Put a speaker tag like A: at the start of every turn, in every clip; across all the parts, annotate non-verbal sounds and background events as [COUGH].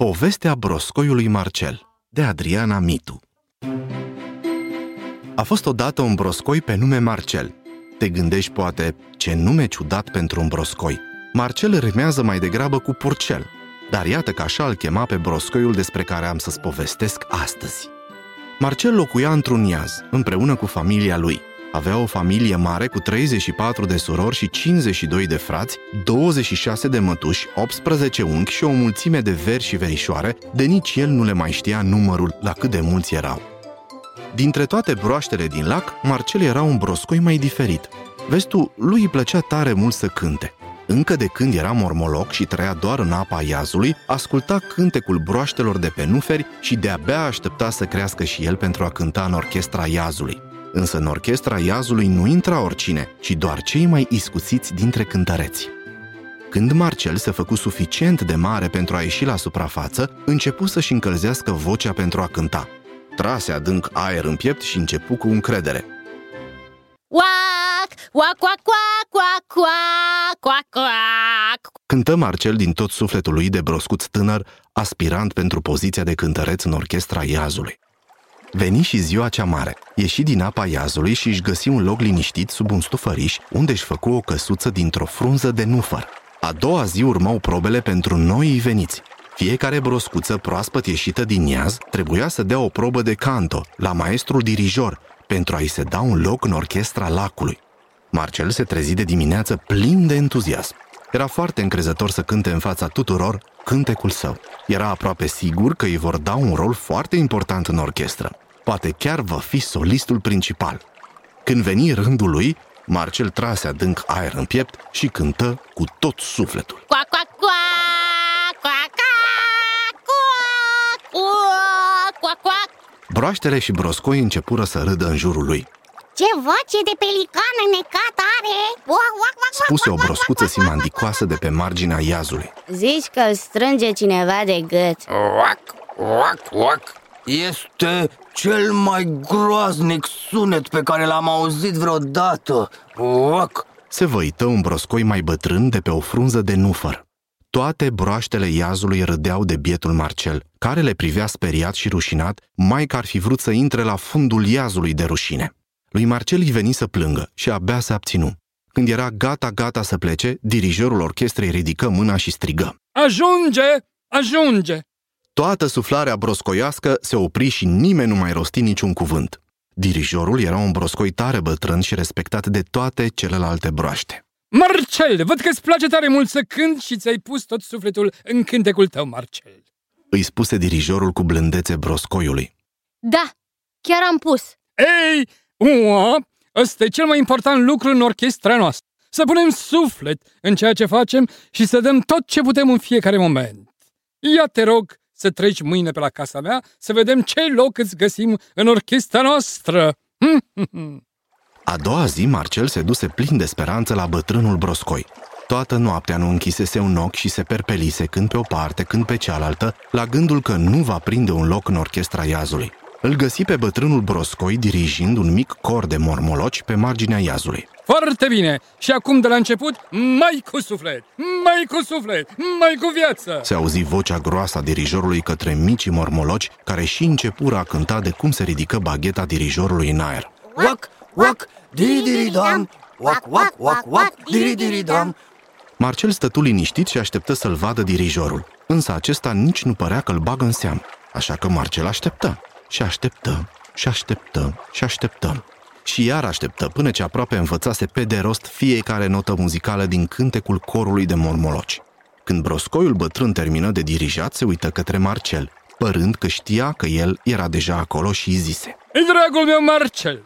A: Povestea broscoiului Marcel, de Adriana Mitu. A fost odată un broscoi pe nume Marcel. Te gândești poate, ce nume ciudat pentru un broscoi. Marcel rimează mai degrabă cu purcel, dar iată că așa îl chema pe broscoiul despre care am să-ți povestesc astăzi. Marcel locuia într-un iaz, împreună cu familia lui – avea o familie mare cu 34 de surori și 52 de frați, 26 de mătuși, 18 unchi și o mulțime de veri și verișoare, de nici el nu le mai știa numărul la cât de mulți erau. Dintre toate broaștele din lac, Marcel era un broscoi mai diferit. Vezi tu, lui îi plăcea tare mult să cânte. Încă de când era mormoloc și trăia doar în apa iazului, asculta cântecul broaștelor de pe nuferi și de-abia aștepta să crească și el pentru a cânta în orchestra iazului. Însă în orchestra iazului nu intra oricine, ci doar cei mai iscusiți dintre cântăreți. Când Marcel se făcu suficient de mare pentru a ieși la suprafață, începu să-și încălzească vocea pentru a cânta. Trase adânc aer în piept și începu cu încredere.
B: Uac, uac, uac, uac, uac, uac, uac, uac.
A: Cântă Marcel din tot sufletul lui de broscuț tânăr, aspirant pentru poziția de cântăreț în orchestra iazului. Veni și ziua cea mare. Ieși din apa iazului și își găsi un loc liniștit sub un stufăriș, unde își făcu o căsuță dintr-o frunză de nufăr. A doua zi urmau probele pentru noii veniți. Fiecare broscuță proaspăt ieșită din iaz trebuia să dea o probă de canto la maestrul dirijor pentru a-i se da un loc în orchestra lacului. Marcel se trezi de dimineață plin de entuziasm. Era foarte încrezător să cânte în fața tuturor cântecul său. Era aproape sigur că îi vor da un rol foarte important în orchestră. Poate chiar va fi solistul principal. Când veni rândul lui, Marcel trase adânc aer în piept și cântă cu tot sufletul.
B: Coa, coa, coa, coa, coa, coa, coa, coa.
A: Broaștele și broscoi începură să râdă în jurul lui.
B: Ce voce de pelican înnecat are! Uac, uac, uac,
A: Spuse o broscuță simandicoasă de pe marginea iazului.
B: Zici că îl strânge cineva de gât
C: Oac, oac, oac Este cel mai groaznic sunet pe care l-am auzit vreodată Oac
A: Se văită un broscoi mai bătrân de pe o frunză de nufăr. Toate broaștele iazului râdeau de bietul Marcel, care le privea speriat și rușinat, mai că ar fi vrut să intre la fundul iazului de rușine. Lui Marcel îi veni să plângă și abia se abținu. Când era gata-gata să plece, dirijorul orchestrei ridică mâna și strigă.
D: Ajunge! Ajunge!
A: Toată suflarea broscoiască se opri și nimeni nu mai rosti niciun cuvânt. Dirijorul era un broscoi tare bătrân și respectat de toate celelalte broaște.
D: Marcel, văd că îți place tare mult să cânti și ți-ai pus tot sufletul în cântecul tău, Marcel.
A: Îi spuse dirijorul cu blândețe broscoiului.
B: Da, chiar am pus
D: Ei, ua, ăsta e cel mai important lucru în orchestra noastră. Să punem suflet în ceea ce facem și să dăm tot ce putem în fiecare moment. Ia te rog să treci mâine pe la casa mea să vedem ce loc îți găsim în orchestra noastră. [LAUGHS]
A: A doua zi, Marcel se duse plin de speranță la bătrânul broscoi. Toată noaptea nu închisese un ochi și se perpelise când pe o parte, când pe cealaltă, la gândul că nu va prinde un loc în orchestra iazului. Îl găsi pe bătrânul broscoi dirigind un mic cor de mormoloci pe marginea iazului.
D: Foarte bine! Și acum de la început, mai cu suflet, mai cu suflet, mai cu viață!
A: Se auzi vocea groasă a dirijorului către micii mormoloci, care și începură a cânta de cum se ridică bagheta dirijorului în aer.
C: Oac, oac, diri-diri-dam Oac, oac, oac, oac, diri-diri-dam
A: Marcel stătu liniștit și așteptă să-l vadă dirijorul, însă acesta nici nu părea că îl bagă în seamă, așa că Marcel așteptă și așteptă și așteptă și așteptă. Și iar așteptă până ce aproape învățase pe de rost fiecare notă muzicală din cântecul corului de mormoloci. Când broscoiul bătrân termină de dirijat, se uită către Marcel, părând că știa că el era deja acolo și îi zise.
D: Ei, dragul meu Marcel,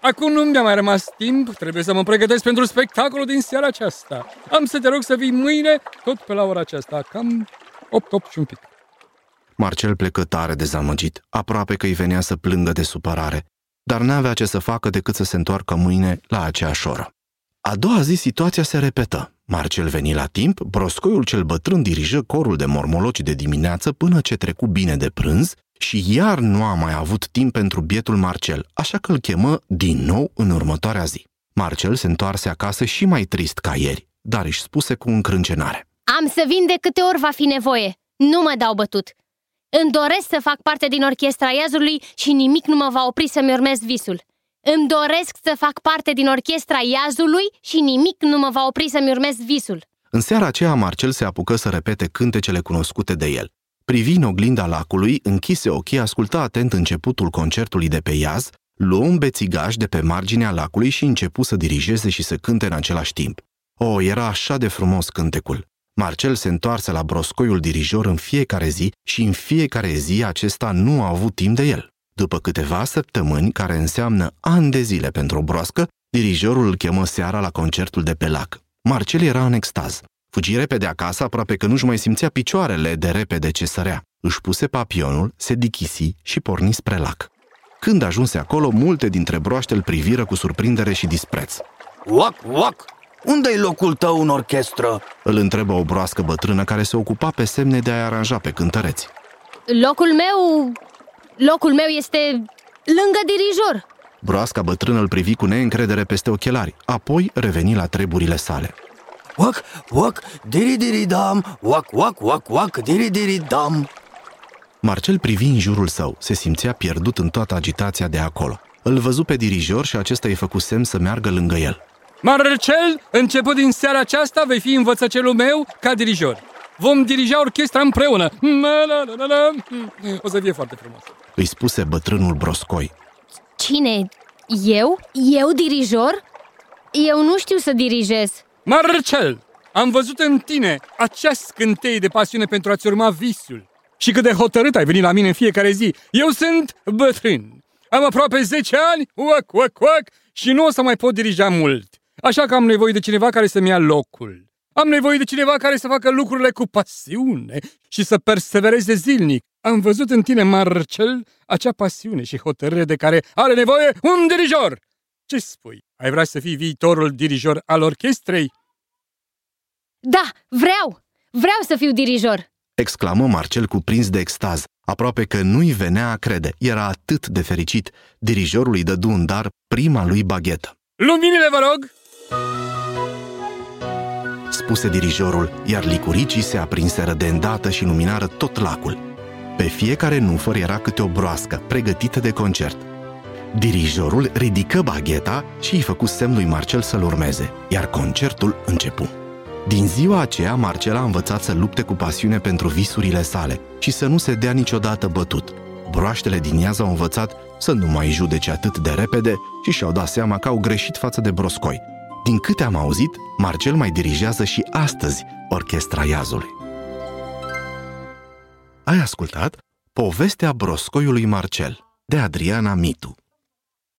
D: acum nu mi-a mai rămas timp, trebuie să mă pregătesc pentru spectacolul din seara aceasta. Am să te rog să vii mâine, tot pe la ora aceasta, cam 8, 8 și un pic.
A: Marcel plecă tare dezamăgit, aproape că îi venea să plângă de supărare, dar n-avea ce să facă decât să se întoarcă mâine la aceeași oră. A doua zi situația se repetă. Marcel veni la timp, broscoiul cel bătrân dirijă corul de mormoloci de dimineață până ce trecu bine de prânz și iar nu a mai avut timp pentru bietul Marcel, așa că îl chemă din nou în următoarea zi. Marcel se întoarse acasă și mai trist ca ieri, dar își spuse cu încrâncenare.
B: Am să vin de câte ori va fi nevoie
E: Nu mă dau bătut. Îmi doresc să fac parte din orchestra iazului și nimic nu mă va opri să-mi urmez visul. Îmi doresc să fac parte din orchestra iazului și nimic nu mă va opri să-mi urmez visul.
A: În seara aceea, Marcel se apucă să repete cântecele cunoscute de el. Privi în oglinda lacului, închise ochii, asculta atent începutul concertului de pe iaz, luă un bețigaș de pe marginea lacului și începu să dirigeze și să cânte în același timp. O, era așa de frumos cântecul. Marcel se întoarse la broscoiul dirijor în fiecare zi și în fiecare zi acesta nu a avut timp de el. După câteva săptămâni, care înseamnă ani de zile pentru o broască, dirijorul îl chemă seara la concertul de pe lac. Marcel era în extaz. Fugi repede acasă, aproape că nu-și mai simțea picioarele de repede ce sărea. Își puse papionul, se dichisi și porni spre lac. Când ajunse acolo, multe dintre broaște îl priviră cu surprindere și dispreț.
C: Uac, uac! Unde-i locul tău în orchestră?
A: Îl întrebă o broască bătrână care se ocupa pe semne de a-i aranja pe cântăreți.
E: Locul meu... Locul meu este lângă dirijor.
A: Broasca bătrână îl privi cu neîncredere peste ochelari, apoi reveni la treburile sale.
C: Uac, uac, diri-diri-dam, uac, uac, uac, uac, diri-diri-dam.
A: Marcel privi în jurul său, se simțea pierdut în toată agitația de acolo. Îl văzu pe dirijor și acesta îi făcu semn să meargă lângă el.
D: Marcel, început din seara aceasta, vei fi învățăcelul meu ca dirijor. Vom dirija orchestra împreună. Na, na, na, na, na. O să fie foarte frumos.
A: Îi spuse bătrânul broscoi.
E: Cine? Eu? Eu dirijor? Eu nu știu să dirijez.
D: Marcel, am văzut în tine acea scânteie de pasiune pentru a-ți urma visul. Și cât de hotărât ai venit la mine în fiecare zi. Eu sunt bătrân. Am aproape 10 ani, uac, uac, uac, și nu o să mai pot dirija mult. Așa că am nevoie de cineva care să-mi ia locul. Am nevoie de cineva care să facă lucrurile cu pasiune și să persevereze zilnic. Am văzut în tine, Marcel, acea pasiune și hotărâre de care are nevoie un dirijor. Ce spui? Ai vrea să fii viitorul dirijor al orchestrei?
E: Da, vreau! Vreau să fiu dirijor!
A: exclamă Marcel cuprins de extaz. Aproape că nu-i venea a crede, era atât de fericit. Dirijorul îi dădu în dar prima lui baghetă.
D: Luminile, vă rog!
A: Spuse dirijorul, iar licuricii se aprinseră de îndată și luminară tot lacul. Pe fiecare nufăr era câte o broască, pregătită de concert. Dirijorul ridică bagheta și îi făcu semn lui Marcel să-l urmeze, iar concertul începu. Din ziua aceea, Marcel a învățat să lupte cu pasiune pentru visurile sale și să nu se dea niciodată bătut. Broaștele din iaz au învățat să nu mai judece atât de repede și și-au dat seama că au greșit față de broscoi. Din câte am auzit, Marcel mai dirigează și astăzi Orchestra Iazului. Ai ascultat Povestea broscoiului Marcel de Adriana Mitu